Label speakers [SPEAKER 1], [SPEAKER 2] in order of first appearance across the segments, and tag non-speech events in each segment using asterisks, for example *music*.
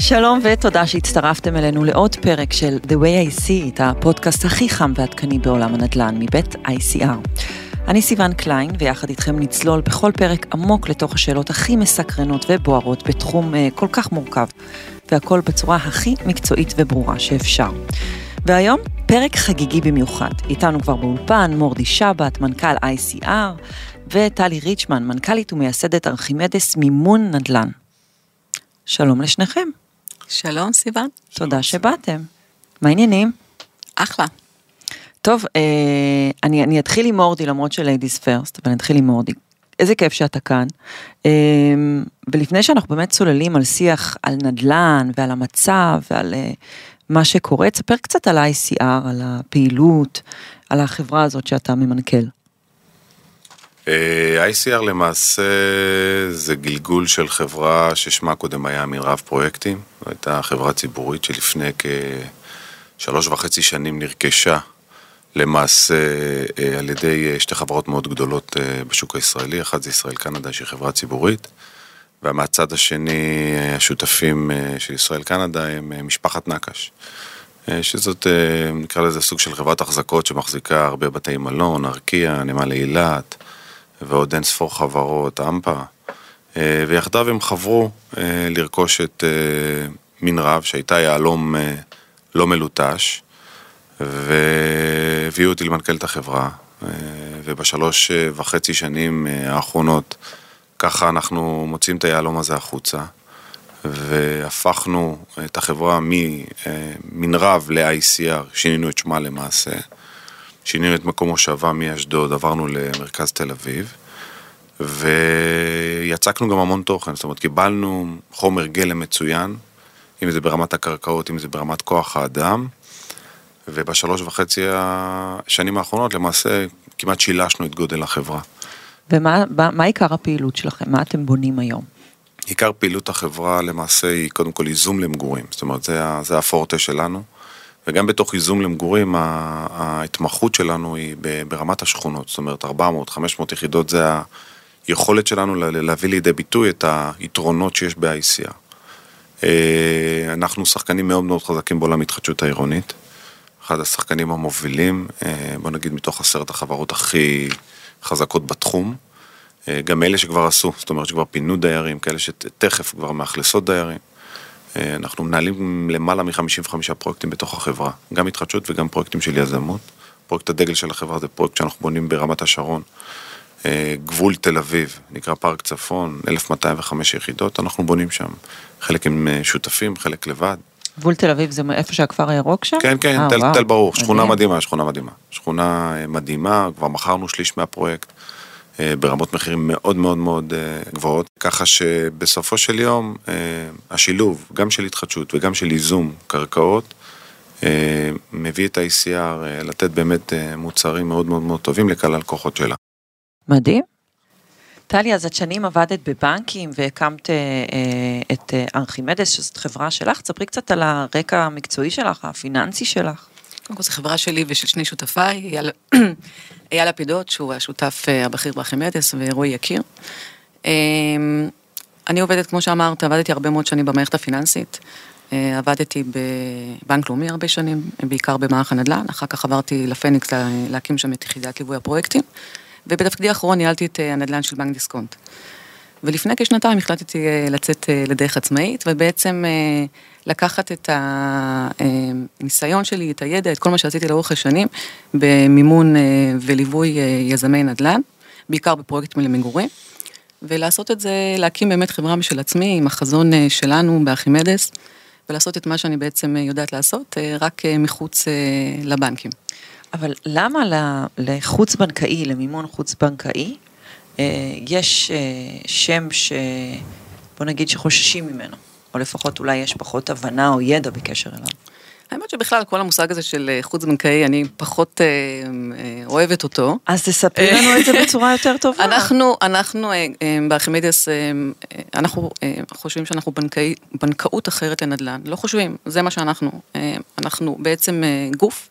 [SPEAKER 1] שלום ותודה שהצטרפתם אלינו לעוד פרק של The Way I See, את הפודקאסט הכי חם ועדכני בעולם הנדל"ן מבית ICR. אני סיון קליין, ויחד איתכם נצלול בכל פרק עמוק לתוך השאלות הכי מסקרנות ובוערות בתחום uh, כל כך מורכב, והכל בצורה הכי מקצועית וברורה שאפשר. והיום, פרק חגיגי במיוחד. איתנו כבר באולפן מורדי שבת, מנכ"ל ICR, וטלי ריצ'מן, מנכ"לית ומייסדת ארכימדס מימון נדל"ן. שלום לשניכם.
[SPEAKER 2] שלום, סיוון.
[SPEAKER 1] תודה שבאתם. מה העניינים?
[SPEAKER 2] אחלה.
[SPEAKER 1] טוב, אה, אני, אני אתחיל עם מורדי, למרות שליידיס פרסט, אבל אני אתחיל עם מורדי. איזה כיף שאתה כאן. אה, ולפני שאנחנו באמת צוללים על שיח על נדל"ן ועל המצב ועל אה, מה שקורה, תספר קצת על ה-ICR, על הפעילות, על החברה הזאת שאתה ממנכ"ל.
[SPEAKER 3] אה, ICR למעשה זה גלגול של חברה ששמה קודם היה מרב פרויקטים, זו הייתה חברה ציבורית שלפני כשלוש וחצי שנים נרכשה למעשה אה, על ידי אה, שתי חברות מאוד גדולות בשוק הישראלי, אחת זה ישראל קנדה שהיא חברה ציבורית, ומהצד השני השותפים של ישראל קנדה הם משפחת נקש. שזאת נקרא לזה סוג של חברת החזקות שמחזיקה הרבה בתי מלון, ארקיע, נמל אילת, ועוד אין ספור חברות, אמפה, אה, ויחדיו הם חברו אה, לרכוש את אה, מנרב, שהייתה יהלום לא מלוטש, והביאו אותי למנכ"ל את החברה, ובשלוש וחצי שנים האחרונות ככה אנחנו מוצאים את היהלום הזה החוצה, והפכנו את החברה ממנרב ל-ICR, שינינו את שמה למעשה. שינינו את מקום מושבה מאשדוד, עברנו למרכז תל אביב, ויצקנו גם המון תוכן, זאת אומרת, קיבלנו חומר גלם מצוין, אם זה ברמת הקרקעות, אם זה ברמת כוח האדם, ובשלוש וחצי השנים האחרונות למעשה כמעט שילשנו את גודל החברה.
[SPEAKER 1] ומה מה עיקר הפעילות שלכם? מה אתם בונים היום?
[SPEAKER 3] עיקר פעילות החברה למעשה היא קודם כל ייזום למגורים, זאת אומרת זה, זה הפורטה שלנו. וגם בתוך ייזום למגורים, ההתמחות שלנו היא ברמת השכונות, זאת אומרת 400-500 יחידות זה היכולת שלנו להביא לידי ביטוי את היתרונות שיש ב-ICR. אה, אנחנו שחקנים מאוד מאוד חזקים בעולם התחדשות העירונית, אחד השחקנים המובילים, אה, בוא נגיד מתוך עשרת החברות הכי חזקות בתחום, אה, גם אלה שכבר עשו, זאת אומרת שכבר פינו דיירים, כאלה שתכף כבר מאכלסות דיירים. אה, אנחנו מנהלים למעלה מ-55 פרויקטים בתוך החברה, גם התחדשות וגם פרויקטים של יזמות. פרויקט הדגל של החברה זה פרויקט שאנחנו בונים ברמת השרון, אה, גבול תל אביב, נקרא פארק צפון, 1205 יחידות, אנחנו בונים שם. חלק עם שותפים, חלק לבד.
[SPEAKER 1] גבול תל אביב זה איפה שהכפר הירוק שם?
[SPEAKER 3] כן, כן, תל, תל ברור, שכונה מדהימה, שכונה מדהימה. שכונה מדהימה, כבר מכרנו שליש מהפרויקט. אה, ברמות מחירים מאוד מאוד מאוד אה, גבוהות, ככה שבסופו של יום אה, השילוב גם של התחדשות וגם של ייזום קרקעות מביא את ה-ICR לתת באמת מוצרים מאוד מאוד מאוד טובים לקהל הלקוחות שלה.
[SPEAKER 1] מדהים. טלי, אז את שנים עבדת בבנקים והקמת את ארכימדס, שזאת חברה שלך, תספרי קצת על הרקע המקצועי שלך, הפיננסי שלך.
[SPEAKER 2] קודם כל זו חברה שלי ושל שני שותפיי, אייל לפידות, *clears throat* שהוא השותף אה, הבכיר בארכימדס, ורועי יקיר. אמ, אני עובדת, כמו שאמרת, עבדתי הרבה מאוד שנים במערכת הפיננסית. אה, עבדתי בבנק לאומי הרבה שנים, בעיקר במערך הנדל"ן, אחר כך עברתי לפניקס להקים שם את יחידת ליווי הפרויקטים, ובתפקידי האחרון ניהלתי את אה, הנדל"ן של בנק דיסקונט. ולפני כשנתיים החלטתי לצאת לדרך עצמאית, ובעצם לקחת את הניסיון שלי, את הידע, את כל מה שעשיתי לאורך השנים במימון אה, וליווי אה, יזמי נדל"ן, בעיקר בפרויקטים למגורים, ולעשות את זה, להקים באמת חברה משל עצמי עם החזון אה, שלנו בארכימדס, ולעשות את מה שאני בעצם יודעת לעשות, רק מחוץ לבנקים.
[SPEAKER 1] אבל למה לחוץ בנקאי, למימון חוץ בנקאי, יש שם ש... בוא נגיד שחוששים ממנו? או לפחות אולי יש פחות הבנה או ידע בקשר אליו.
[SPEAKER 2] האמת שבכלל כל המושג הזה של אה, חוץ בנקאי, אני פחות אה, אה, אוהבת אותו.
[SPEAKER 1] אז תספרי לנו את זה בצורה יותר טובה. *laughs*
[SPEAKER 2] אנחנו, אנחנו אה, אה, בארכימדס, אה, אה, אנחנו אה, חושבים שאנחנו בנקאי, בנקאות אחרת לנדל"ן. לא חושבים, זה מה שאנחנו. אה, אנחנו בעצם אה, גוף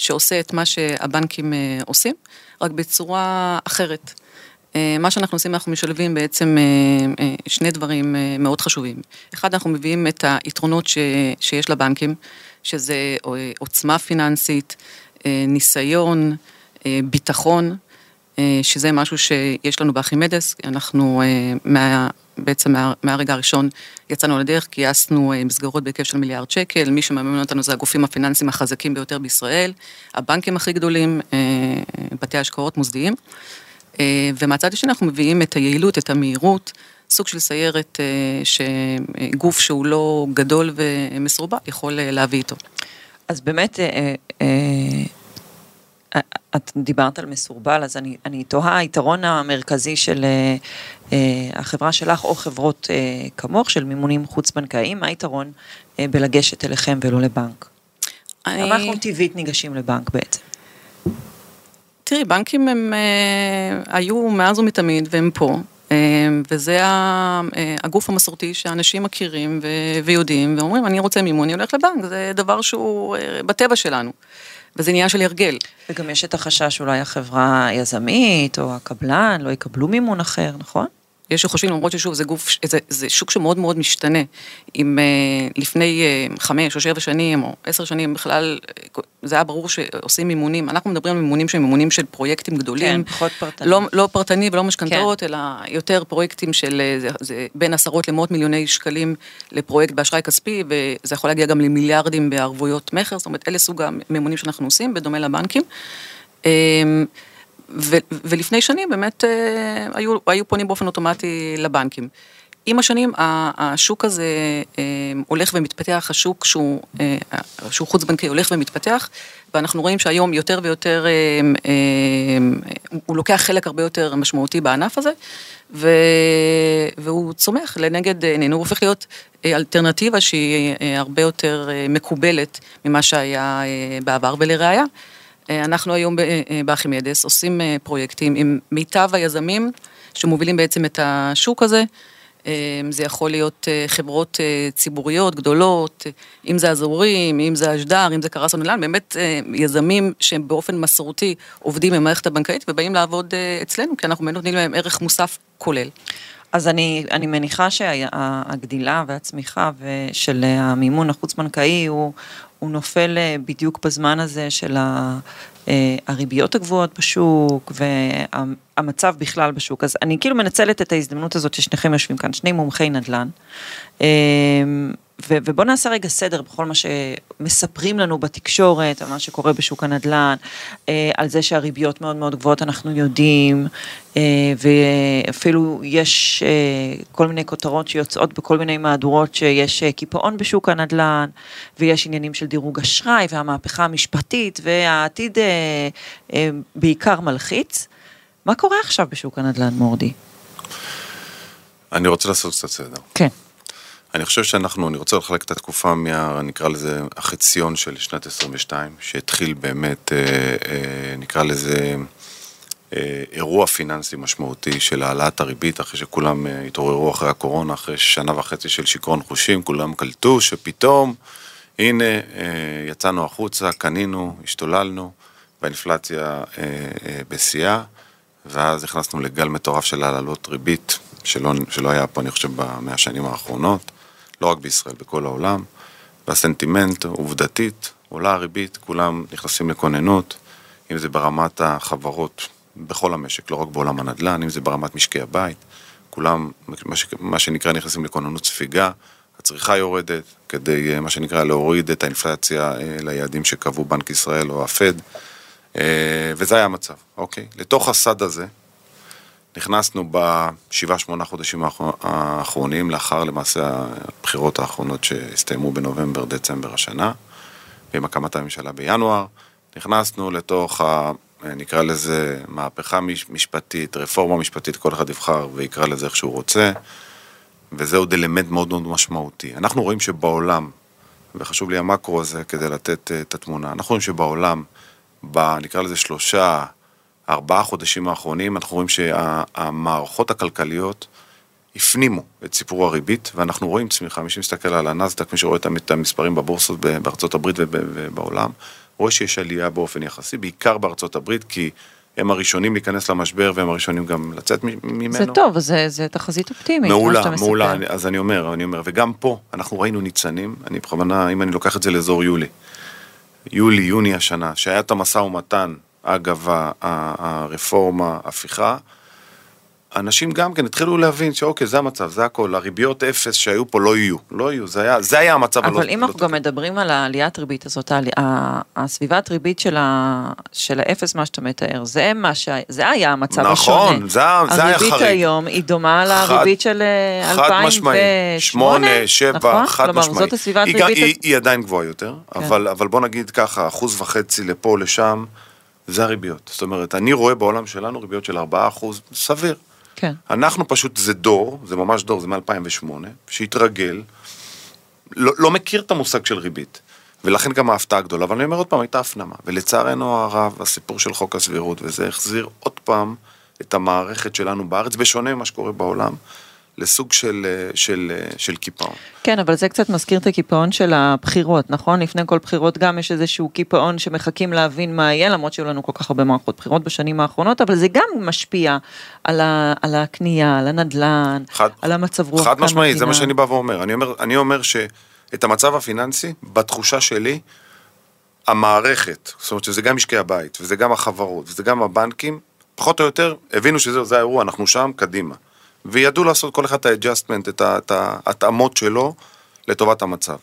[SPEAKER 2] שעושה את מה שהבנקים עושים, רק בצורה אחרת. מה שאנחנו עושים, אנחנו משלבים בעצם שני דברים מאוד חשובים. אחד, אנחנו מביאים את היתרונות ש, שיש לבנקים, שזה עוצמה פיננסית, ניסיון, ביטחון, שזה משהו שיש לנו באחימדס, אנחנו מה, בעצם מה, מהרגע הראשון יצאנו לדרך, גייסנו מסגרות בהיקף של מיליארד שקל, מי שמממן אותנו זה הגופים הפיננסיים החזקים ביותר בישראל, הבנקים הכי גדולים, בתי השקעות מוסדיים. אה, ומהצד השני אנחנו מביאים את היעילות, את המהירות, סוג של סיירת אה, שגוף שהוא לא גדול ומסורבל יכול אה, להביא איתו.
[SPEAKER 1] אז באמת, את דיברת על מסורבל, אז אני, אני תוהה, היתרון המרכזי של החברה שלך או חברות כמוך, של מימונים חוץ-בנקאיים, מה היתרון בלגשת אליכם ולא לבנק? אני... למה אנחנו טבעית ניגשים לבנק בעצם?
[SPEAKER 2] תראי, בנקים הם אה, היו מאז ומתמיד והם פה, אה, וזה ה, אה, הגוף המסורתי שאנשים מכירים ו, ויודעים, ואומרים, אני רוצה מימון, אני הולך לבנק, זה דבר שהוא אה, בטבע שלנו. וזה עניין של הרגל.
[SPEAKER 1] וגם יש את החשש אולי החברה היזמית או הקבלן לא יקבלו מימון אחר, נכון?
[SPEAKER 2] יש שחושבים, למרות ששוב, זה גוף, זה, זה שוק שמאוד מאוד משתנה. אם uh, לפני uh, חמש או שבע שנים או עשר שנים בכלל, uh, זה היה ברור שעושים מימונים, אנחנו מדברים על מימונים שהם מימונים של פרויקטים גדולים.
[SPEAKER 1] כן, פחות פרטני.
[SPEAKER 2] לא, לא פרטני ולא משכנתאות, כן. אלא יותר פרויקטים של, זה, זה בין עשרות למאות מיליוני שקלים לפרויקט באשראי כספי, וזה יכול להגיע גם למיליארדים בערבויות מכר, זאת אומרת, אלה סוג המימונים שאנחנו עושים, בדומה לבנקים. ו, ולפני שנים באמת אה, היו, היו פונים באופן אוטומטי לבנקים. עם השנים השוק הזה אה, הולך ומתפתח, השוק שהוא, אה, שהוא חוץ בנקי הולך ומתפתח, ואנחנו רואים שהיום יותר ויותר, הוא לוקח חלק הרבה יותר משמעותי בענף הזה, ו, והוא צומח לנגד עינינו, הוא הופך להיות אלטרנטיבה שהיא הרבה יותר מקובלת ממה שהיה בעבר, ולראיה. אה, אנחנו היום אה, באחימדס עושים אה, פרויקטים עם מיטב היזמים שמובילים בעצם את השוק הזה. זה יכול להיות חברות ציבוריות גדולות, אם זה אזורים, אם זה אשדר, אם זה קרס נדל"ן, באמת יזמים שהם באופן מסורתי עובדים במערכת הבנקאית ובאים לעבוד אצלנו, כי אנחנו באמת נותנים להם ערך מוסף כולל.
[SPEAKER 1] אז אני, אני מניחה שהגדילה והצמיחה של המימון החוץ-בנקאי הוא, הוא נופל אה, בדיוק בזמן הזה של אה, הריביות הגבוהות בשוק והמצב בכלל בשוק. אז אני כאילו מנצלת את ההזדמנות הזאת ששניכם יושבים כאן, שני מומחי נדל"ן. אה, ובואו נעשה רגע סדר בכל מה שמספרים לנו בתקשורת, על מה שקורה בשוק הנדל"ן, אה, על זה שהריביות מאוד מאוד גבוהות אנחנו יודעים, אה, ואפילו יש אה, כל מיני כותרות שיוצאות בכל מיני מהדורות שיש קיפאון בשוק הנדל"ן, ויש עניינים של דירוג אשראי והמהפכה המשפטית, והעתיד בעיקר מלחיץ. מה קורה עכשיו בשוק הנדל"ן, מורדי?
[SPEAKER 3] אני רוצה לעשות קצת סדר.
[SPEAKER 1] כן.
[SPEAKER 3] אני חושב שאנחנו, אני רוצה לחלק את התקופה מה, נקרא לזה, החציון של שנת 22, שהתחיל באמת, אה, אה, נקרא לזה, אה, אירוע פיננסי משמעותי של העלאת הריבית, אחרי שכולם התעוררו אחרי הקורונה, אחרי שנה וחצי של שיכרון חושים, כולם קלטו שפתאום, הנה, יצאנו החוצה, קנינו, השתוללנו, והאינפלציה בשיאה, ואז נכנסנו לגל מטורף של העללות ריבית. שלא, שלא היה פה, אני חושב, במאה השנים האחרונות. לא רק בישראל, בכל העולם, והסנטימנט עובדתית, עולה הריבית, כולם נכנסים לכוננות, אם זה ברמת החברות בכל המשק, לא רק בעולם הנדל"ן, אם זה ברמת משקי הבית, כולם, מה, ש, מה שנקרא, נכנסים לכוננות ספיגה, הצריכה יורדת, כדי, מה שנקרא, להוריד את האינפלציה אה, ליעדים שקבעו בנק ישראל או הפד, אה, וזה היה המצב, אוקיי? לתוך הסד הזה, נכנסנו בשבעה שמונה חודשים האחרונים, לאחר למעשה הבחירות האחרונות שהסתיימו בנובמבר, דצמבר השנה, ועם הקמת הממשלה בינואר, נכנסנו לתוך, ה, נקרא לזה, מהפכה משפטית, רפורמה משפטית, כל אחד יבחר ויקרא לזה איך שהוא רוצה, וזה עוד אלמנט מאוד מאוד משמעותי. אנחנו רואים שבעולם, וחשוב לי המקרו הזה כדי לתת את התמונה, אנחנו רואים שבעולם, ב, נקרא לזה שלושה, הארבעה חודשים האחרונים, אנחנו רואים שהמערכות הכלכליות הפנימו את סיפור הריבית, ואנחנו רואים צמיחה, מי שמסתכל על הנסדק, מי שרואה את המספרים בבורסות בארצות הברית ובעולם, רואה שיש עלייה באופן יחסי, בעיקר בארצות הברית, כי הם הראשונים להיכנס למשבר והם הראשונים גם לצאת ממנו.
[SPEAKER 1] זה טוב, זה, זה תחזית אופטימית,
[SPEAKER 3] מעולה, מעולה. אז אני אומר, אני אומר, וגם פה אנחנו ראינו ניצנים, אני בכוונה, אם אני לוקח את זה לאזור יולי, יולי, יוני השנה, שהיה את המשא ומתן, אגב הרפורמה, הפיכה, אנשים גם כן התחילו להבין שאוקיי, זה המצב, זה הכל, הריביות אפס שהיו פה לא יהיו, לא יהיו, זה היה, זה היה המצב.
[SPEAKER 1] אבל
[SPEAKER 3] הלא-
[SPEAKER 1] אם
[SPEAKER 3] לא
[SPEAKER 1] אנחנו גם
[SPEAKER 3] תקין.
[SPEAKER 1] מדברים על העליית ריבית הזאת, הסביבת ריבית של ה- של האפס, מה שאתה מתאר, זה מה ש... זה היה המצב השונה.
[SPEAKER 3] נכון, זה זה היה
[SPEAKER 1] הריבית
[SPEAKER 3] חריג.
[SPEAKER 1] היום היא דומה
[SPEAKER 3] חד-
[SPEAKER 1] לריבית של אה,
[SPEAKER 3] חד
[SPEAKER 1] 2008,
[SPEAKER 3] משמעי, שמונה, שבע,
[SPEAKER 1] נכון?
[SPEAKER 3] חד
[SPEAKER 1] כלומר,
[SPEAKER 3] משמעי.
[SPEAKER 1] זאת הסביבת
[SPEAKER 3] היא, גם-
[SPEAKER 1] ריבית...
[SPEAKER 3] היא, היא עדיין גבוהה יותר,
[SPEAKER 1] כן.
[SPEAKER 3] אבל, אבל בוא נגיד ככה, אחוז וחצי לפה, לשם, זה הריביות. זאת אומרת, אני רואה בעולם שלנו ריביות של 4 אחוז, סביר.
[SPEAKER 1] כן.
[SPEAKER 3] אנחנו פשוט, זה דור, זה ממש דור, זה מ-2008, שהתרגל, לא, לא מכיר את המושג של ריבית. ולכן גם ההפתעה הגדולה, אבל אני אומר עוד פעם, הייתה הפנמה. ולצערנו הרב, הסיפור של חוק הסבירות, וזה החזיר עוד פעם את המערכת שלנו בארץ, בשונה ממה שקורה בעולם, לסוג של, אה, של, אה, של קיפאון.
[SPEAKER 1] כן, אבל זה קצת מזכיר את הקיפאון של הבחירות, נכון? לפני כל בחירות גם יש איזשהו קיפאון שמחכים להבין מה יהיה, למרות שהיו לנו כל כך הרבה מערכות בחירות בשנים האחרונות, אבל זה גם משפיע על, ה, על הקנייה, על הנדל"ן,
[SPEAKER 3] חד,
[SPEAKER 1] על המצב רוח
[SPEAKER 3] חד משמעית, זה מה. שאני בא ואומר. אני אומר, אני אומר שאת המצב הפיננסי, בתחושה שלי, המערכת, זאת אומרת שזה גם משקי הבית, וזה גם החברות, וזה גם הבנקים, פחות או יותר הבינו שזהו, זה האירוע, אנחנו שם, קדימה. וידעו לעשות כל אחד את ה adjustment, את ההתאמות שלו לטובת המצב.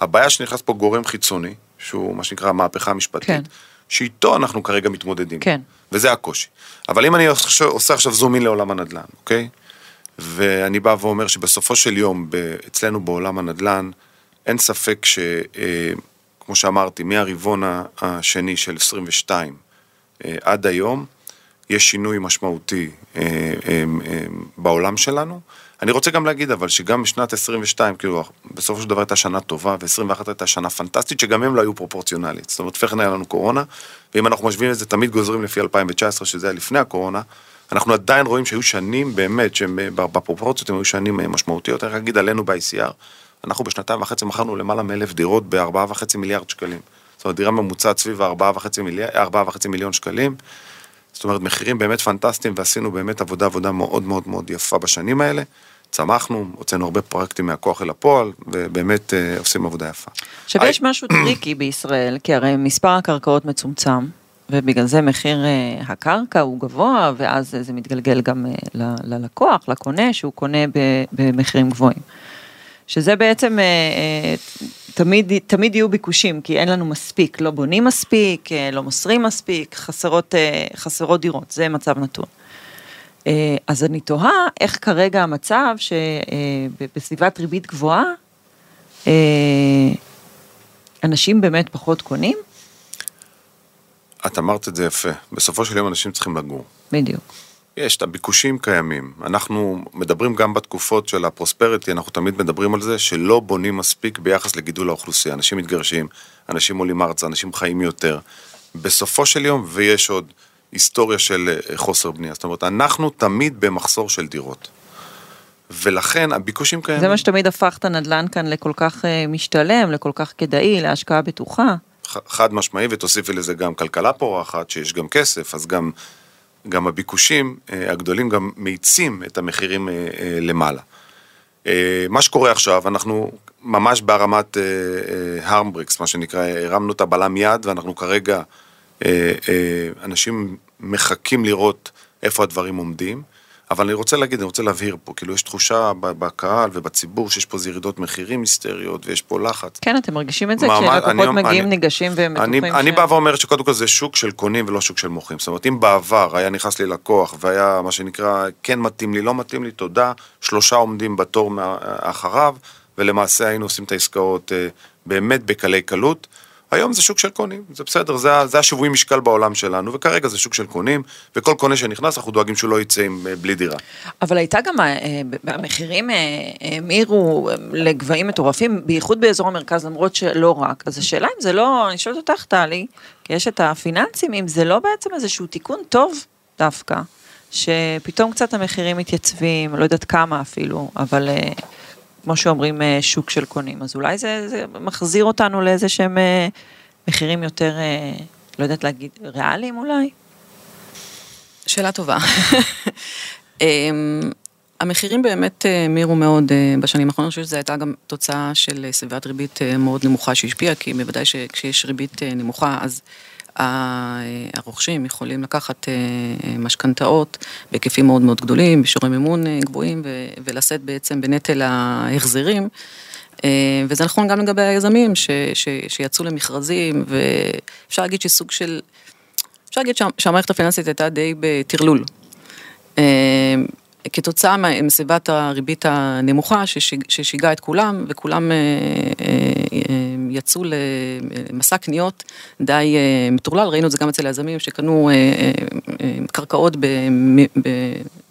[SPEAKER 3] הבעיה שנכנס פה גורם חיצוני, שהוא מה שנקרא המהפכה המשפטית,
[SPEAKER 1] כן.
[SPEAKER 3] שאיתו אנחנו כרגע מתמודדים.
[SPEAKER 1] כן.
[SPEAKER 3] וזה הקושי. אבל אם אני עושה עושה עכשיו zoom in לעולם הנדל"ן, אוקיי? ואני בא ואומר שבסופו של יום, אצלנו בעולם הנדל"ן, אין ספק ש... אה, כמו שאמרתי, מהרבעון השני של 22 אה, עד היום, יש שינוי משמעותי אה, אה, אה, בעולם שלנו. אני רוצה גם להגיד אבל שגם בשנת 22, כאילו, בסופו של דבר הייתה שנה טובה, ו-21 הייתה שנה פנטסטית, שגם הם לא היו פרופורציונלית. זאת אומרת, לפני היה לנו קורונה, ואם אנחנו משווים את זה, תמיד גוזרים לפי 2019, שזה היה לפני הקורונה, אנחנו עדיין רואים שהיו שנים באמת, שהם אה, בפרופורציות הם היו שנים משמעותיות. אני רק אגיד עלינו ב-ICR, אנחנו בשנתיים וחצי מכרנו למעלה מאלף דירות ב-4.5 מיליארד שקלים. זאת אומרת, דירה ממוצעת סביב ה-4.5 מיליארד, 4.5 מיליון שקלים. זאת אומרת, מחירים באמת פנטסטיים, ועשינו באמת עבודה, עבודה מאוד מאוד מאוד יפה בשנים האלה. צמחנו, הוצאנו הרבה פרויקטים מהכוח אל הפועל, ובאמת אה, עושים עבודה יפה.
[SPEAKER 1] עכשיו
[SPEAKER 3] היי.
[SPEAKER 1] יש משהו tricky *clears throat* בישראל, כי הרי מספר הקרקעות מצומצם, ובגלל זה מחיר אה, הקרקע הוא גבוה, ואז זה מתגלגל גם אה, ל- ללקוח, לקונה, שהוא קונה במחירים גבוהים. שזה בעצם, אה, אה, תמיד, תמיד יהיו ביקושים, כי אין לנו מספיק, לא בונים מספיק, אה, לא מוסרים מספיק, חסרות, אה, חסרות דירות, זה מצב נתון. אה, אז אני תוהה איך כרגע המצב שבסביבת ריבית גבוהה, אנשים באמת פחות קונים?
[SPEAKER 3] את אמרת את זה יפה, בסופו של יום אנשים צריכים לגור.
[SPEAKER 1] בדיוק.
[SPEAKER 3] יש, את הביקושים קיימים. אנחנו מדברים גם בתקופות של הפרוספריטי, אנחנו תמיד מדברים על זה שלא בונים מספיק ביחס לגידול האוכלוסייה. אנשים מתגרשים, אנשים עולים ארצה, אנשים חיים יותר. בסופו של יום, ויש עוד היסטוריה של אה, חוסר בנייה. זאת אומרת, אנחנו תמיד במחסור של דירות. ולכן הביקושים קיימים.
[SPEAKER 1] זה מה שתמיד הפך את הנדל"ן כאן לכל כך אה, משתלם, לכל כך כדאי, להשקעה בטוחה.
[SPEAKER 3] חד משמעי, ותוסיפי לזה גם כלכלה פורחת, שיש גם כסף, אז גם, גם הביקושים אה, הגדולים גם מאיצים את המחירים אה, אה, למעלה. מה שקורה עכשיו, אנחנו ממש בהרמת הרמבריקס, מה שנקרא, הרמנו את הבלם יד, ואנחנו כרגע, אנשים מחכים לראות איפה הדברים עומדים. אבל אני רוצה להגיד, אני רוצה להבהיר פה, כאילו יש תחושה בקהל ובציבור שיש פה איזה ירידות מחירים היסטריות ויש פה לחץ.
[SPEAKER 1] כן, אתם מרגישים את זה כשלקוחות
[SPEAKER 3] אני-
[SPEAKER 1] מגיעים,
[SPEAKER 3] אני-
[SPEAKER 1] ניגשים והם
[SPEAKER 3] אני,
[SPEAKER 1] בטוחים
[SPEAKER 3] אני
[SPEAKER 1] ש-
[SPEAKER 3] בא ואומר שקודם כל זה שוק של קונים ולא שוק של מוכרים. זאת אומרת, אם בעבר היה נכנס לי לקוח והיה מה שנקרא, כן מתאים לי, לא מתאים לי, תודה, שלושה עומדים בתור אחריו, ולמעשה היינו עושים את העסקאות אה, באמת בקלי קלות. היום זה שוק של קונים, זה בסדר, זה, זה השיווי משקל בעולם שלנו, וכרגע זה שוק של קונים, וכל קונה שנכנס, אנחנו דואגים שהוא לא יצא עם, אה, בלי דירה.
[SPEAKER 1] אבל הייתה גם, אה, ב- המחירים אה, האמירו אה, לגבהים מטורפים, בייחוד באזור המרכז, למרות שלא רק. אז השאלה אם זה לא, אני שואלת אותך, טלי, כי יש את הפיננסים, אם זה לא בעצם איזשהו תיקון טוב דווקא, שפתאום קצת המחירים מתייצבים, לא יודעת כמה אפילו, אבל אה, כמו שאומרים, אה, שוק של קונים, אז אולי זה, זה מחזיר אותנו לאיזה שהם... אה, מחירים יותר, אה, לא יודעת להגיד, ריאליים אולי?
[SPEAKER 2] שאלה טובה. *laughs* אמ, המחירים באמת האמירו מאוד בשנים האחרונות, אני חושבת שזו הייתה גם תוצאה של סביבת ריבית מאוד נמוכה שהשפיעה, כי בוודאי שכשיש ריבית נמוכה, אז הרוכשים יכולים לקחת משכנתאות בהיקפים מאוד מאוד גדולים, בשיעורי מימון גבוהים, ולשאת בעצם בנטל ההחזרים. וזה נכון גם לגבי היזמים ש, ש, שיצאו למכרזים, ואפשר להגיד שסוג של, אפשר להגיד שהמערכת הפיננסית הייתה די בטרלול. כתוצאה מסביבת הריבית הנמוכה ששיגעה את כולם, וכולם אה, אה, יצאו למסע קניות די אה, מטורלל, ראינו את זה גם אצל היזמים שקנו קרקעות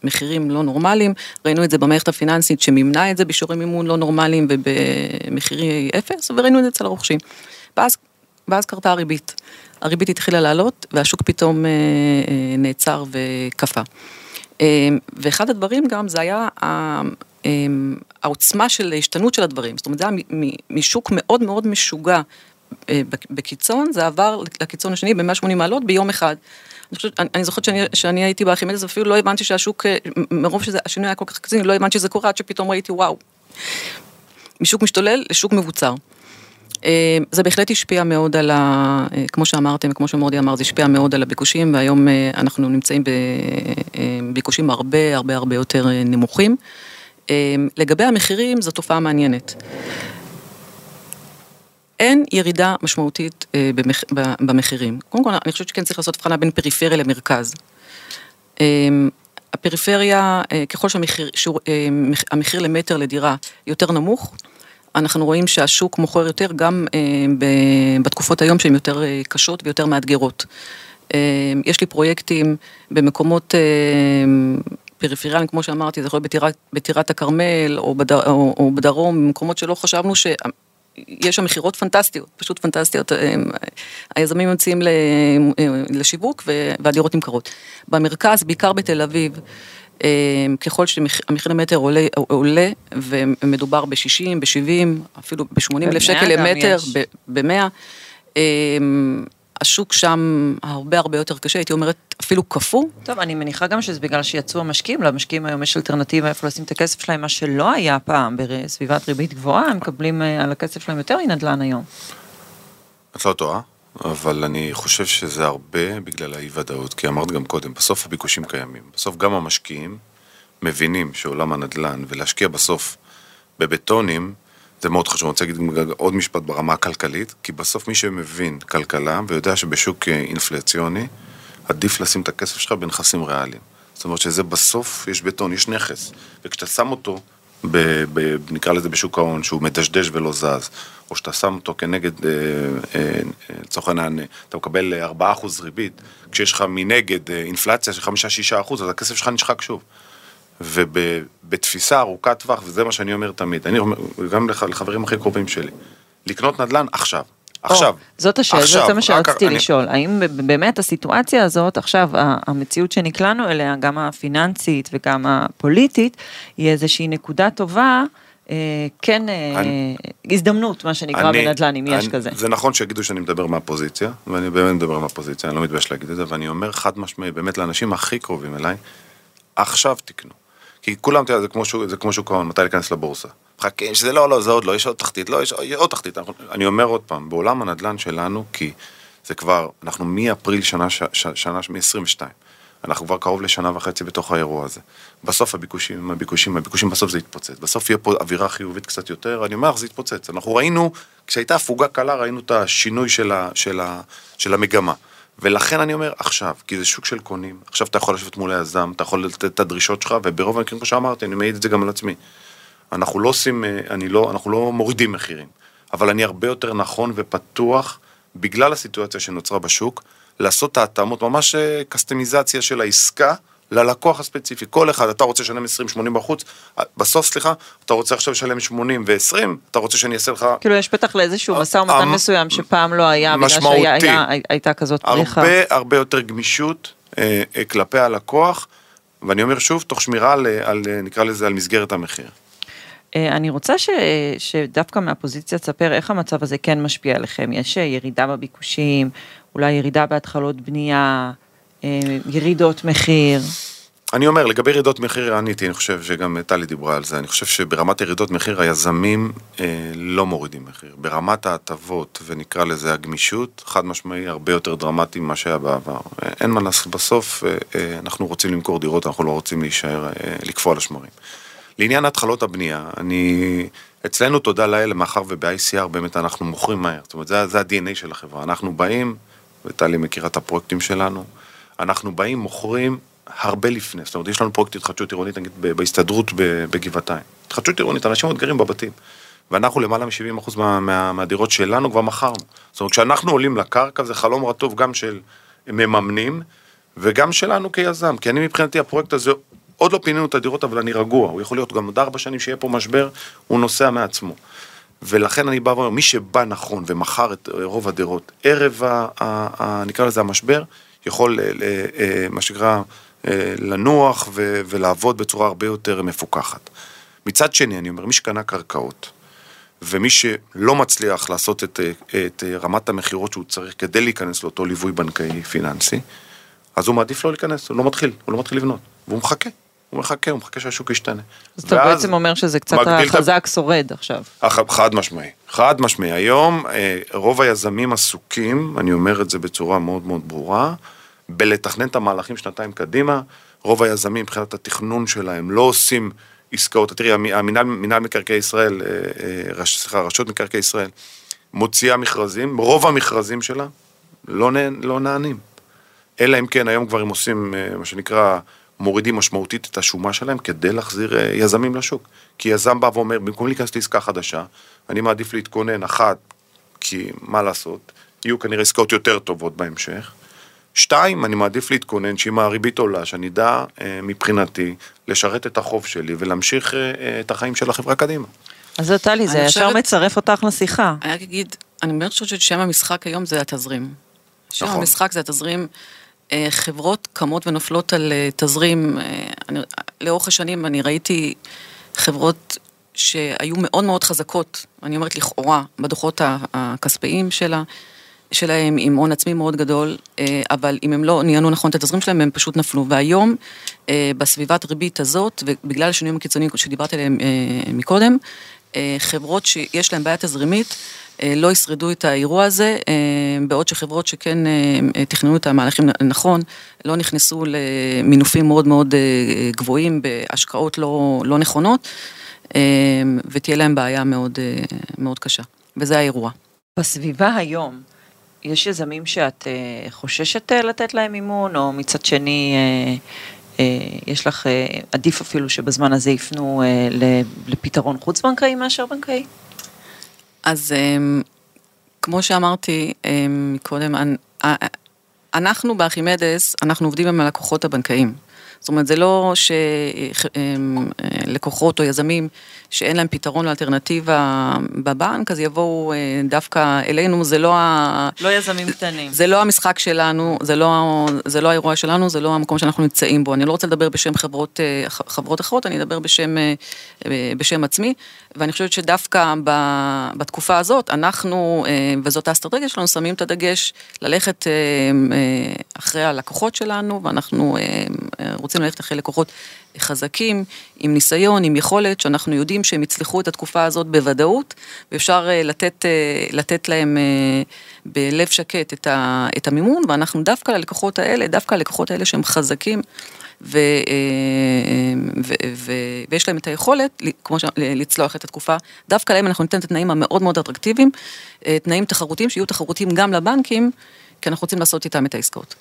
[SPEAKER 2] במחירים לא נורמליים, ראינו את זה במערכת הפיננסית שמימנה את זה בשיעורי מימון לא נורמליים ובמחירי אפס, וראינו את זה אצל הרוכשים. ואז, ואז קרתה הריבית. הריבית התחילה לעלות והשוק פתאום נעצר וקפא. אמ, ואחד הדברים גם זה היה אמ, העוצמה של ההשתנות של הדברים, זאת אומרת זה היה משוק מאוד מאוד משוגע אה, בקיצון, זה עבר לקיצון השני ב-180 מעלות ביום אחד. אני חושבת, אני זוכרת שאני, שאני הייתי בארכימדס ואפילו לא הבנתי שהשוק, אה, מרוב שהשינוי היה כל כך קיצוני, לא הבנתי שזה קורה עד שפתאום ראיתי וואו. משוק משתולל לשוק מבוצר. אה, זה בהחלט השפיע מאוד על ה... אה, כמו שאמרתם, כמו שמורדי אמר, זה השפיע מאוד על הביקושים, והיום אה, אנחנו נמצאים בביקושים הרבה הרבה הרבה יותר נמוכים. לגבי המחירים, זו תופעה מעניינת. אין ירידה משמעותית במח... במחירים. קודם כל, אני חושבת שכן צריך לעשות הבחנה בין פריפריה למרכז. הפריפריה, ככל שהמחיר למטר לדירה יותר נמוך, אנחנו רואים שהשוק מוכר יותר גם אה, בתקופות היום שהן יותר אה, קשות ויותר מאתגרות. אה, יש לי פרויקטים במקומות פריפריאליים, כמו שאמרתי, זה יכול להיות בטירת הכרמל או, בדר, או, או בדרום, במקומות שלא חשבנו ש... יש שם מכירות פנטסטיות, פשוט פנטסטיות, היזמים מציעים לשיווק והדירות נמכרות. במרכז, בעיקר בתל אביב, ככל שהמחיר למטר עולה, עולה ומדובר ב-60, ב-70, אפילו ב-80 אלף שקל למטר, ב-100, אמ, השוק שם הרבה הרבה יותר קשה, הייתי אומרת אפילו קפוא.
[SPEAKER 1] טוב, אני מניחה גם שזה בגלל שיצאו המשקיעים, למשקיעים היום יש אלטרנטיבה איפה לשים את הכסף שלהם, מה שלא היה פעם בסביבת ריבית גבוהה, הם מקבלים אה, על הכסף שלהם יותר מנדל"ן היום.
[SPEAKER 3] את לא טועה. אבל אני חושב שזה הרבה בגלל האי ודאות, כי אמרת גם קודם, בסוף הביקושים קיימים. בסוף גם המשקיעים מבינים שעולם הנדל"ן, ולהשקיע בסוף בבטונים, זה מאוד חשוב. אני רוצה להגיד עוד משפט ברמה הכלכלית, כי בסוף מי שמבין כלכלה ויודע שבשוק אינפלציוני, עדיף לשים את הכסף שלך בנכסים ריאליים. זאת אומרת שזה בסוף, יש בטון, יש נכס, וכשאתה שם אותו ב, ב, נקרא לזה בשוק ההון, שהוא מדשדש ולא זז, או שאתה שם אותו כנגד, אה, אה, לצורך העניין, אתה מקבל 4% ריבית, כשיש לך מנגד אה, אינפלציה של 5-6%, אז הכסף שלך נשחק שוב. ובתפיסה ארוכת טווח, וזה מה שאני אומר תמיד, אני אומר, גם לחברים הכי קרובים שלי, לקנות נדל"ן עכשיו. עכשיו.
[SPEAKER 1] זאת השאלה, זה מה שרציתי לשאול. האם באמת הסיטואציה הזאת, עכשיו, המציאות שנקלענו אליה, גם הפיננסית וגם הפוליטית, היא איזושהי נקודה טובה. אה, כן, אה, הזדמנות, מה שנקרא בנדל"ן, אם יש כזה.
[SPEAKER 3] זה נכון שיגידו שאני מדבר מהפוזיציה, ואני באמת מדבר מהפוזיציה, אני לא מתבייש להגיד את זה, ואני אומר חד משמעי, באמת לאנשים הכי קרובים אליי, עכשיו תקנו. כי כולם, אתה יודע, זה כמו שוק ההון, מתי להיכנס לבורסה. מחכים שזה לא, לא, זה עוד לא, יש עוד תחתית, לא, יש עוד תחתית. אני אומר עוד פעם, בעולם הנדל"ן שלנו, כי זה כבר, אנחנו מאפריל שנה, שנה, מ-22, אנחנו כבר קרוב לשנה וחצי בתוך האירוע הזה. בסוף הביקושים, הביקושים, הביקושים בסוף זה יתפוצץ. בסוף יהיה פה אווירה חיובית קצת יותר, אני אומר לך, זה יתפוצץ. אנחנו ראינו, כשהייתה הפוגה קלה, ראינו את השינוי של, ה, של, ה, של המגמה. ולכן אני אומר עכשיו, כי זה שוק של קונים, עכשיו אתה יכול לשבת מול היזם, אתה יכול לתת את הדרישות שלך, וברוב המקרים, כמו שאמרתי, אני מעיד את זה גם על עצמי. אנחנו לא עושים, אה, אני לא, אנחנו לא מורידים מחירים, אבל אני הרבה יותר נכון ופתוח, בגלל הסיטואציה שנוצרה בשוק, לעשות את ההתאמות, ממש קסטמיזציה של העסקה ללקוח הספציפי. כל אחד, אתה רוצה לשלם 20-80 בחוץ, בסוף, סליחה, אתה רוצה עכשיו לשלם 80 ו-20, אתה רוצה שאני אעשה לך...
[SPEAKER 1] כאילו יש פתח לאיזשהו משא ומתן מסוים שפעם לא היה, בגלל שהייתה כזאת
[SPEAKER 3] פריחה. הרבה הרבה יותר גמישות אה, אה, כלפי הלקוח, ואני אומר שוב, תוך שמירה על, על, נקרא לזה, על מסגרת המחיר.
[SPEAKER 1] אה, אני רוצה ש, שדווקא מהפוזיציה תספר איך המצב הזה כן משפיע עליכם. יש אה, ירידה בביקושים, אולי ירידה בהתחלות בנייה, אה, ירידות מחיר.
[SPEAKER 3] אני אומר, לגבי ירידות מחיר עניתי, אני חושב שגם טלי דיברה על זה, אני חושב שברמת ירידות מחיר היזמים אה, לא מורידים מחיר. ברמת ההטבות, ונקרא לזה הגמישות, חד משמעי הרבה יותר דרמטי ממה שהיה בעבר. אין מה לעשות, בסוף אה, אה, אנחנו רוצים למכור דירות, אנחנו לא רוצים להישאר, אה, לקפוא על השמרים. לעניין התחלות הבנייה, אני... אצלנו תודה לאל, מאחר וב-ICR באמת אנחנו מוכרים מהר, זאת אומרת, זה, זה ה-DNA של החברה. אנחנו באים, וטלי מכירה את הפרויקטים שלנו, אנחנו באים, מוכרים הרבה לפני, זאת אומרת, יש לנו פרויקט התחדשות עירונית, נגיד, בהסתדרות בגבעתיים. התחדשות עירונית, אנשים עוד גרים בבתים. ואנחנו למעלה מ-70% מה, מה, מהדירות שלנו כבר מכרנו. זאת אומרת, כשאנחנו עולים לקרקע זה חלום רטוב גם של מממנים וגם שלנו כיזם. כי אני מבחינתי הפרויקט הזה, עוד לא פינינו את הדירות, אבל אני רגוע. הוא יכול להיות גם עוד ארבע שנים שיהיה פה משבר, הוא נוסע מעצמו. ולכן אני בא ואומר, מי שבא נכון ומכר את רוב הדירות ערב, ה, ה, ה, נקרא לזה המשבר, יכול, אה, אה, מה שנקרא, אה, לנוח ו- ולעבוד בצורה הרבה יותר מפוקחת. מצד שני, אני אומר, מי שקנה קרקעות, ומי שלא מצליח לעשות את, את רמת המכירות שהוא צריך כדי להיכנס לאותו ליווי בנקאי פיננסי, אז הוא מעדיף לא להיכנס, הוא לא מתחיל, הוא לא מתחיל לבנות, והוא מחכה. הוא מחכה, הוא מחכה שהשוק ישתנה.
[SPEAKER 1] אז אתה בעצם אומר שזה קצת החזק שורד עכשיו.
[SPEAKER 3] חד משמעי, חד משמעי. היום אה, רוב היזמים עסוקים, אני אומר את זה בצורה מאוד מאוד ברורה, בלתכנן את המהלכים שנתיים קדימה. רוב היזמים מבחינת התכנון שלהם לא עושים עסקאות. תראי, המינהל, מינהל מקרקעי ישראל, אה, אה, סליחה, רשות מקרקעי ישראל, מוציאה מכרזים, רוב המכרזים שלה לא, לא נענים. אלא אם כן, היום כבר הם עושים מה שנקרא, מורידים משמעותית את השומה שלהם כדי להחזיר יזמים לשוק. כי יזם בא ואומר, במקום להיכנס לעסקה חדשה, אני מעדיף להתכונן, אחת, כי מה לעשות, יהיו כנראה עסקאות יותר טובות בהמשך. שתיים, אני מעדיף להתכונן שאם הריבית עולה, שאני אדע אה, מבחינתי לשרת את החוב שלי ולהמשיך אה, אה, את החיים של החברה קדימה.
[SPEAKER 1] אז זה טלי, זה ישר חושבת... מצרף אותך לשיחה.
[SPEAKER 2] אני רק אגיד, אני באמת חושבת ששם המשחק היום זה התזרים. שם נכון. המשחק זה התזרים. חברות קמות ונופלות על תזרים. אני, לאורך השנים אני ראיתי חברות שהיו מאוד מאוד חזקות, אני אומרת לכאורה, בדוחות הכספיים שלה. שלהם עם הון עצמי מאוד גדול, אה, אבל אם הם לא ניהלו נכון את התזרים שלהם, הם פשוט נפלו. והיום, אה, בסביבת ריבית הזאת, ובגלל השינויים הקיצוניים שדיברתי עליהם אה, מקודם, חברות שיש להן בעיה תזרימית, לא ישרדו את האירוע הזה, בעוד שחברות שכן תכננו את המהלכים נכון, לא נכנסו למינופים מאוד מאוד גבוהים בהשקעות לא, לא נכונות, ותהיה להם בעיה מאוד, מאוד קשה, וזה האירוע.
[SPEAKER 1] בסביבה היום, יש יזמים שאת אה, חוששת אה, לתת להם מימון, או מצד שני, אה, יש לך, עדיף אפילו שבזמן הזה יפנו לפתרון חוץ-בנקאי מאשר בנקאי?
[SPEAKER 2] אז כמו שאמרתי מקודם, אנחנו בארכימדס, אנחנו עובדים עם הלקוחות הבנקאיים. זאת אומרת, זה לא שלקוחות או יזמים שאין להם פתרון לאלטרנטיבה בבנק, אז יבואו אה, דווקא אלינו, זה לא ה...
[SPEAKER 1] לא יזמים קטנים.
[SPEAKER 2] זה לא המשחק שלנו, זה לא, זה לא האירוע שלנו, זה לא המקום שאנחנו נמצאים בו. אני לא רוצה לדבר בשם חברות, אה, חברות אחרות, אני אדבר בשם, אה, בשם עצמי, ואני חושבת שדווקא בתקופה הזאת, אנחנו, וזאת האסטרטגיה שלנו, שמים את הדגש ללכת אחרי הלקוחות שלנו, ואנחנו רוצים ללכת אחרי לקוחות חזקים, עם ניסיון, עם יכולת, שאנחנו יודעים שהם יצלחו את התקופה הזאת בוודאות, ואפשר אה, לתת, אה, לתת להם אה, בלב שקט את המימון, ואנחנו דווקא ללקוחות האלה, דווקא ללקוחות האלה שהם חזקים. ו, ו, ו, ויש להם את היכולת, כמו ש... לצלוח את התקופה, דווקא להם אנחנו ניתן את התנאים המאוד מאוד אטרקטיביים, תנאים תחרותיים שיהיו תחרותיים גם לבנקים, כי אנחנו רוצים לעשות איתם את העסקאות.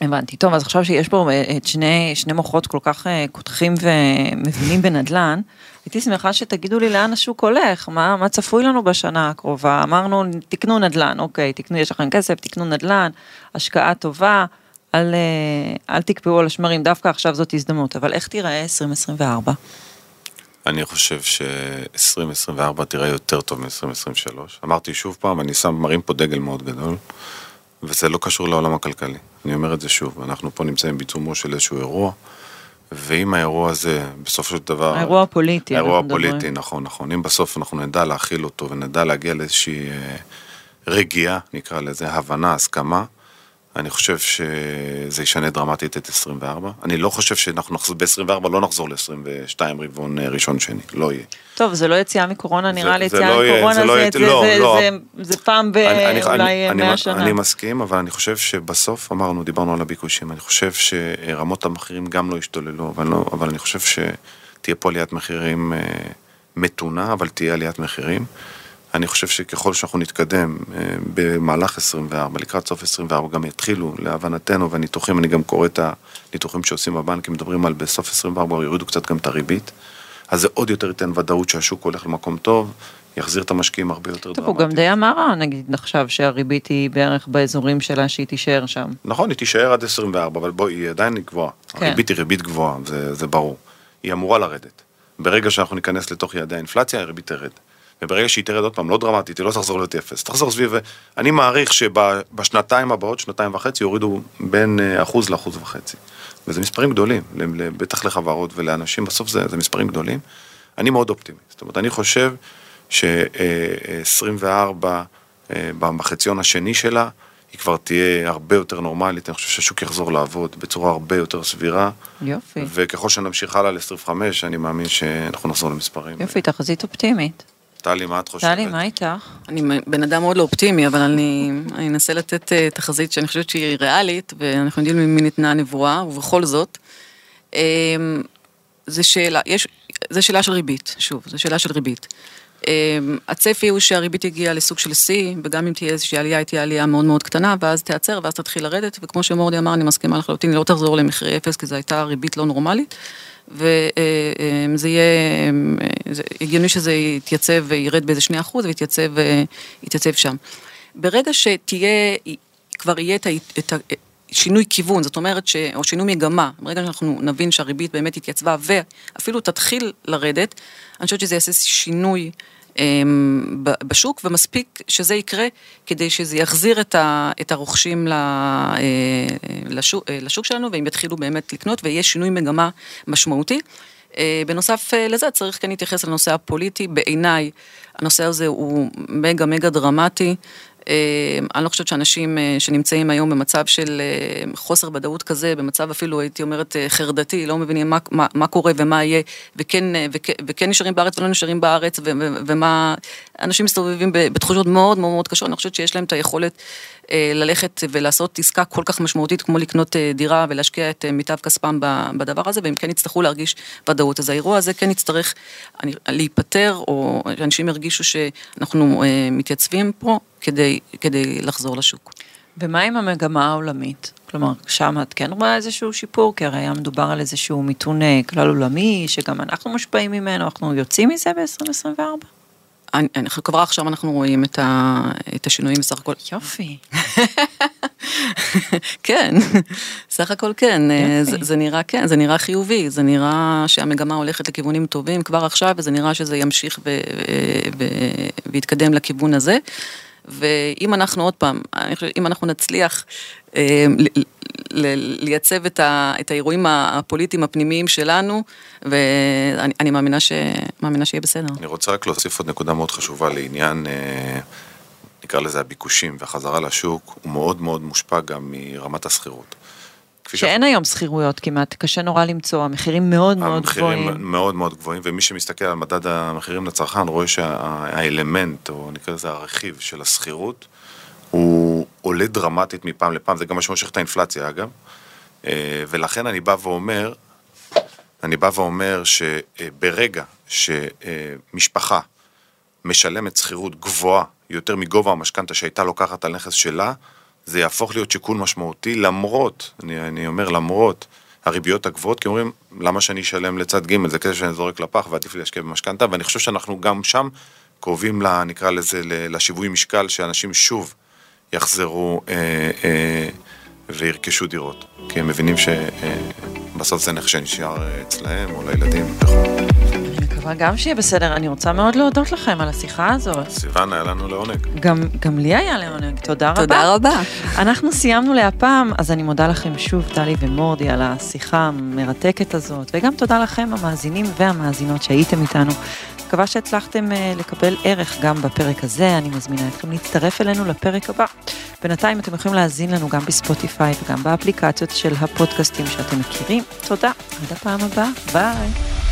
[SPEAKER 1] הבנתי. טוב, אז עכשיו שיש פה אה, את שני, שני מוחות כל כך אה, קודחים ומבינים בנדל"ן, הייתי שמחה שתגידו לי לאן השוק הולך, מה, מה צפוי לנו בשנה הקרובה. אמרנו, תקנו נדל"ן, אוקיי, תקנו, יש לכם כסף, תקנו נדל"ן, השקעה טובה, אל, אה, אל תקפאו על השמרים, דווקא עכשיו זאת הזדמנות, אבל איך תיראה 2024?
[SPEAKER 3] אני חושב ש-2024 תראה יותר טוב מ-2023. אמרתי שוב פעם, אני שם, מרים פה דגל מאוד גדול. וזה לא קשור לעולם הכלכלי. אני אומר את זה שוב, אנחנו פה נמצאים בעיצומו של איזשהו אירוע, ואם האירוע הזה, בסופו של דבר...
[SPEAKER 1] האירוע הפוליטי,
[SPEAKER 3] האירוע
[SPEAKER 1] אנחנו מדברים.
[SPEAKER 3] הפוליטי, נכון, נכון. אם בסוף אנחנו נדע להכיל אותו ונדע להגיע לאיזושהי אה, רגיעה, נקרא לזה, הבנה, הסכמה, אני חושב שזה ישנה דרמטית את 24. אני לא חושב שאנחנו נחזור, ב-24 לא נחזור ל-22 רבעון אה, ראשון שני, לא יהיה.
[SPEAKER 1] טוב, זה לא יציאה מקורונה, נראה לי
[SPEAKER 3] זה
[SPEAKER 1] יציאה
[SPEAKER 3] לא
[SPEAKER 1] מקורונה,
[SPEAKER 3] זה לא
[SPEAKER 1] זה-
[SPEAKER 3] יהיה-
[SPEAKER 1] זה-
[SPEAKER 3] לא,
[SPEAKER 1] זה-
[SPEAKER 3] לא.
[SPEAKER 1] זה- זה פעם
[SPEAKER 3] אני- אני-
[SPEAKER 1] באולי
[SPEAKER 3] אני- אני-
[SPEAKER 1] 100 שנה.
[SPEAKER 3] אני מסכים, אבל אני חושב שבסוף, אמרנו, דיברנו על הביקושים, אני חושב שרמות המחירים גם לא ישתוללו, אבל, לא, אבל אני חושב שתהיה פה עליית מחירים אה, מתונה, אבל תהיה עליית מחירים. אני חושב שככל שאנחנו נתקדם אה, במהלך 24, לקראת סוף 24, גם יתחילו, להבנתנו, והניתוחים, אני גם קורא את הניתוחים שעושים בבנקים, מדברים על בסוף 24, יורידו קצת גם את הריבית. אז זה עוד יותר ייתן ודאות שהשוק הולך למקום טוב, יחזיר את המשקיעים הרבה יותר
[SPEAKER 1] טוב, הוא גם די אמר, נגיד עכשיו שהריבית היא בערך באזורים שלה שהיא תישאר שם.
[SPEAKER 3] נכון, היא תישאר עד 24, אבל בואי, היא עדיין גבוהה.
[SPEAKER 1] כן.
[SPEAKER 3] הריבית היא ריבית גבוהה, זה, זה ברור. היא אמורה לרדת. ברגע שאנחנו ניכנס לתוך יעדי האינפלציה, הריבית תרד. וברגע שהיא תרד עוד פעם, לא דרמטית, היא לא תחזור להיות אפס, תחזור סביב... אני מעריך שבשנתיים הבאות, שנתיים וחצי, יורידו בין אה, אחוז לאחוז וחצי. וזה מספרים גדולים, בטח לחברות ולאנשים, בסוף זה, זה מספרים גדולים. אני מאוד אופטימי. זאת אומרת, אני חושב ש-24 בחציון השני שלה, היא כבר תהיה הרבה יותר נורמלית, אני חושב שהשוק יחזור לעבוד בצורה הרבה יותר סבירה,
[SPEAKER 1] יופי,
[SPEAKER 3] וככל שנמשיך הלאה ל-25, אני מאמין שאנחנו נחזור למספרים.
[SPEAKER 1] יופי, תחזית אופטימית.
[SPEAKER 3] טלי, מה את חושבת?
[SPEAKER 1] טלי, מה איתך?
[SPEAKER 2] אני בן אדם מאוד לא אופטימי, אבל אני, אני אנסה לתת אה, תחזית שאני חושבת שהיא ריאלית, ואנחנו יודעים ממי ניתנה הנבואה, ובכל זאת, אה, זה שאלה, יש, זה שאלה של ריבית, שוב, זה שאלה של ריבית. אה, הצפי הוא שהריבית הגיעה לסוג של שיא, וגם אם תהיה איזושהי עלייה, היא תהיה עלייה מאוד מאוד קטנה, ואז תיעצר, ואז תתחיל לרדת, וכמו שמורדי אמר, אני מסכימה לחלוטין, היא לא תחזור למחירי אפס, כי זו הייתה ריבית לא נורמלית, וזה יהיה, זה הגיוני שזה יתייצב וירד באיזה שני אחוז, ויתייצב אה, שם. ברגע שתהיה, כבר יהיה את. את שינוי כיוון, זאת אומרת, ש... או שינוי מגמה, ברגע שאנחנו נבין שהריבית באמת התייצבה ואפילו תתחיל לרדת, אני חושבת שזה יעשה שינוי בשוק, ומספיק שזה יקרה כדי שזה יחזיר את, ה... את הרוכשים. אה, לשוק, אה, לשוק שלנו, והם יתחילו באמת לקנות, ויהיה שינוי מגמה משמעותי. אה, בנוסף לזה צריך כן להתייחס לנושא הפוליטי, בעיניי הנושא הזה הוא מגה מגה דרמטי. אה, אני לא חושבת שאנשים אה, שנמצאים היום במצב של אה, חוסר ודאות כזה, במצב אפילו הייתי אומרת חרדתי, לא מבינים מה, מה, מה קורה ומה יהיה, וכן, וכן, וכן נשארים בארץ ולא נשארים בארץ, ו, ו, ומה, אנשים מסתובבים בתחושות מאוד מאוד מאוד קשות, אני חושבת שיש להם את היכולת ללכת ולעשות עסקה כל כך משמעותית כמו לקנות אה, דירה ולהשקיע את אה, מיטב כספם בדבר הזה, והם כן יצטרכו להרגיש ודאות. אז האירוע הזה כן יצטרך להיפטר, או שאנשים ירגישו שאנחנו אה, מתייצבים פה כדי, כדי לחזור לשוק.
[SPEAKER 1] ומה עם המגמה העולמית? כלומר, שם את כן רואה איזשהו שיפור? כי הרי היה מדובר על איזשהו מיתון אה, כלל עולמי, שגם אנחנו מושפעים ממנו, אנחנו יוצאים מזה ב-2024?
[SPEAKER 2] אני, כבר עכשיו אנחנו רואים את, ה, את השינויים בסך הכל.
[SPEAKER 1] יופי. *laughs*
[SPEAKER 2] כן, סך הכל כן,
[SPEAKER 1] יופי.
[SPEAKER 2] זה, זה נראה כן, זה נראה חיובי, זה נראה שהמגמה הולכת לכיוונים טובים כבר עכשיו, וזה נראה שזה ימשיך ו, ו, ויתקדם לכיוון הזה. ואם אנחנו עוד פעם, אני חושבת, אם אנחנו נצליח אה, לייצב את, ה, את האירועים הפוליטיים הפנימיים שלנו, ואני אני מאמינה, ש, מאמינה שיהיה בסדר.
[SPEAKER 3] אני רוצה רק להוסיף עוד נקודה מאוד חשובה לעניין, אה, נקרא לזה הביקושים והחזרה לשוק, הוא מאוד מאוד מושפע גם מרמת השכירות. כפי
[SPEAKER 1] שאין היום שכירויות כמעט, קשה נורא למצוא, המחירים מאוד מאוד גבוהים.
[SPEAKER 3] המחירים מאוד מאוד גבוהים, ומי שמסתכל על מדד המחירים לצרכן רואה שהאלמנט, או נקרא לזה הרכיב של השכירות, הוא עולה דרמטית מפעם לפעם, זה גם מה שמושך את האינפלציה אגב, אה, ולכן אני בא ואומר, אני בא ואומר שברגע שמשפחה משלמת שכירות גבוהה יותר מגובה המשכנתה שהייתה לוקחת על נכס שלה, זה יהפוך להיות שיקול משמעותי למרות, אני, אני אומר למרות הריביות הגבוהות, כי אומרים למה שאני אשלם לצד ג' זה כזה שאני זורק לפח ועדיף להשקיע במשכנתה, ואני חושב שאנחנו גם שם קרובים, לה, נקרא לזה, לשיווי משקל, שאנשים שוב יחזרו אה, אה, וירכשו דירות, כי הם מבינים שבסוף זה נכס שנשאר אה, אצלהם או לילדים וכו'.
[SPEAKER 1] מקווה גם שיהיה בסדר. אני רוצה מאוד להודות לכם על השיחה הזאת.
[SPEAKER 3] סיוון, היה לנו לעונג.
[SPEAKER 1] גם, גם לי היה לעונג, תודה רבה.
[SPEAKER 2] תודה רבה.
[SPEAKER 1] אנחנו סיימנו להפעם, אז אני מודה לכם שוב, טלי ומורדי, על השיחה המרתקת הזאת, וגם תודה לכם, המאזינים והמאזינות שהייתם איתנו. מקווה שהצלחתם uh, לקבל ערך גם בפרק הזה, אני מזמינה אתכם להצטרף אלינו לפרק הבא. בינתיים אתם יכולים להאזין לנו גם בספוטיפיי וגם באפליקציות של הפודקאסטים שאתם מכירים. תודה, עד הפעם הבאה, ביי.